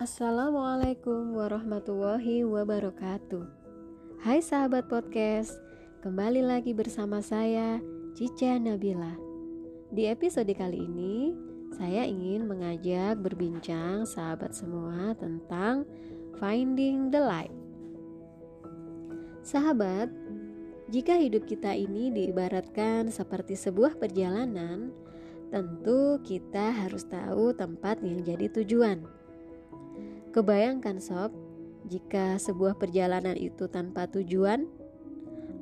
Assalamualaikum warahmatullahi wabarakatuh. Hai sahabat podcast, kembali lagi bersama saya Cica Nabila. Di episode kali ini, saya ingin mengajak berbincang sahabat semua tentang finding the light. Sahabat, jika hidup kita ini diibaratkan seperti sebuah perjalanan, tentu kita harus tahu tempat yang jadi tujuan. Kebayangkan sob, jika sebuah perjalanan itu tanpa tujuan,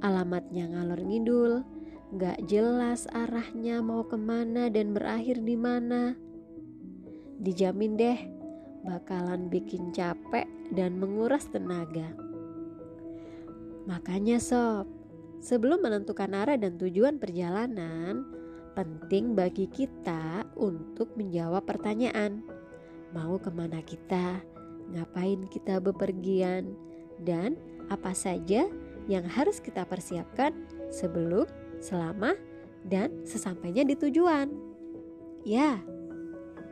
alamatnya ngalor ngidul, gak jelas arahnya mau ke mana dan berakhir di mana. Dijamin deh, bakalan bikin capek dan menguras tenaga. Makanya sob, sebelum menentukan arah dan tujuan perjalanan, penting bagi kita untuk menjawab pertanyaan, mau ke mana kita, ngapain kita bepergian, dan apa saja yang harus kita persiapkan sebelum, selama, dan sesampainya di tujuan. Ya,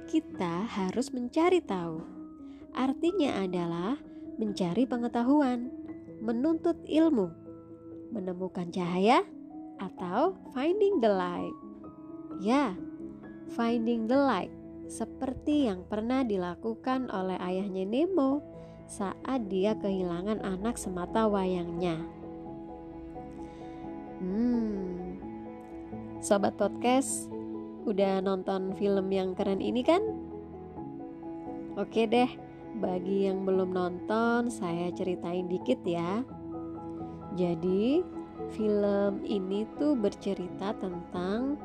kita harus mencari tahu. Artinya adalah mencari pengetahuan, menuntut ilmu, menemukan cahaya, atau finding the light. Ya, finding the light seperti yang pernah dilakukan oleh ayahnya Nemo saat dia kehilangan anak semata wayangnya. Hmm, sobat podcast, udah nonton film yang keren ini kan? Oke deh, bagi yang belum nonton, saya ceritain dikit ya. Jadi, film ini tuh bercerita tentang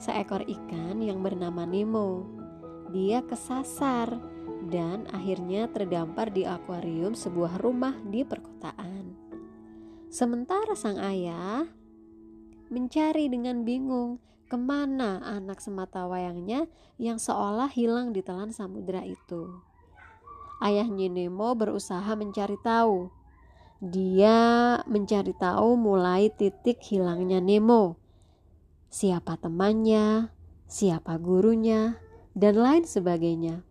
seekor ikan yang bernama Nemo dia kesasar dan akhirnya terdampar di akuarium sebuah rumah di perkotaan. Sementara sang ayah mencari dengan bingung ke mana anak semata wayangnya yang seolah hilang di telan samudera itu. Ayahnya Nemo berusaha mencari tahu. Dia mencari tahu mulai titik hilangnya Nemo. Siapa temannya, siapa gurunya, dan lain sebagainya.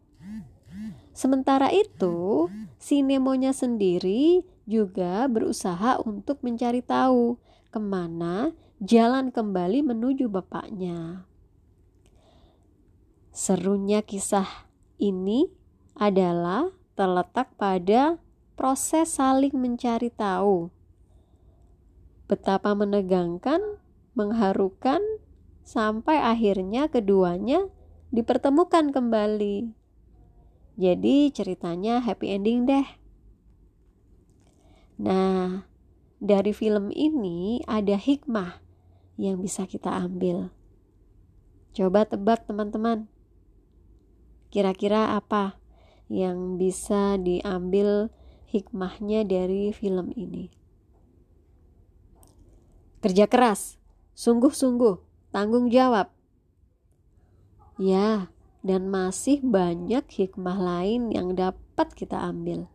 Sementara itu, si Nemonya sendiri juga berusaha untuk mencari tahu ke mana jalan kembali menuju bapaknya. Serunya kisah ini adalah terletak pada proses saling mencari tahu. Betapa menegangkan, mengharukan, sampai akhirnya keduanya dipertemukan kembali. Jadi ceritanya happy ending deh. Nah, dari film ini ada hikmah yang bisa kita ambil. Coba tebak teman-teman. Kira-kira apa yang bisa diambil hikmahnya dari film ini? Kerja keras, sungguh-sungguh, tanggung jawab, Ya, dan masih banyak hikmah lain yang dapat kita ambil.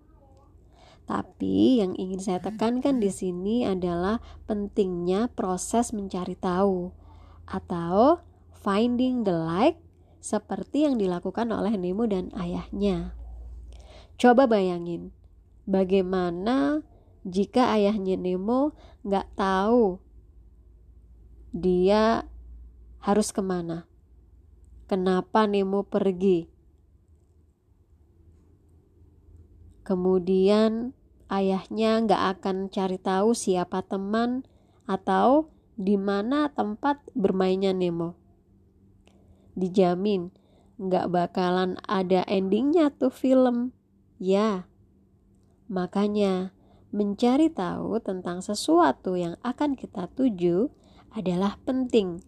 Tapi yang ingin saya tekankan di sini adalah pentingnya proses mencari tahu atau finding the light seperti yang dilakukan oleh Nemo dan ayahnya. Coba bayangin, bagaimana jika ayahnya Nemo nggak tahu dia harus ke mana? Kenapa Nemo pergi. Kemudian ayahnya nggak akan cari tahu siapa teman atau di mana tempat bermainnya Nemo. Dijamin nggak bakalan ada endingnya tuh film. Ya, makanya mencari tahu tentang sesuatu yang akan kita tuju adalah penting.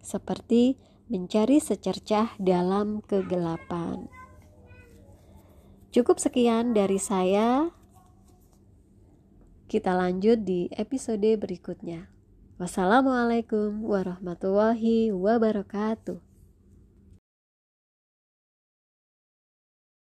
Seperti mencari secercah dalam kegelapan. Cukup sekian dari saya. Kita lanjut di episode berikutnya. Wassalamualaikum warahmatullahi wabarakatuh.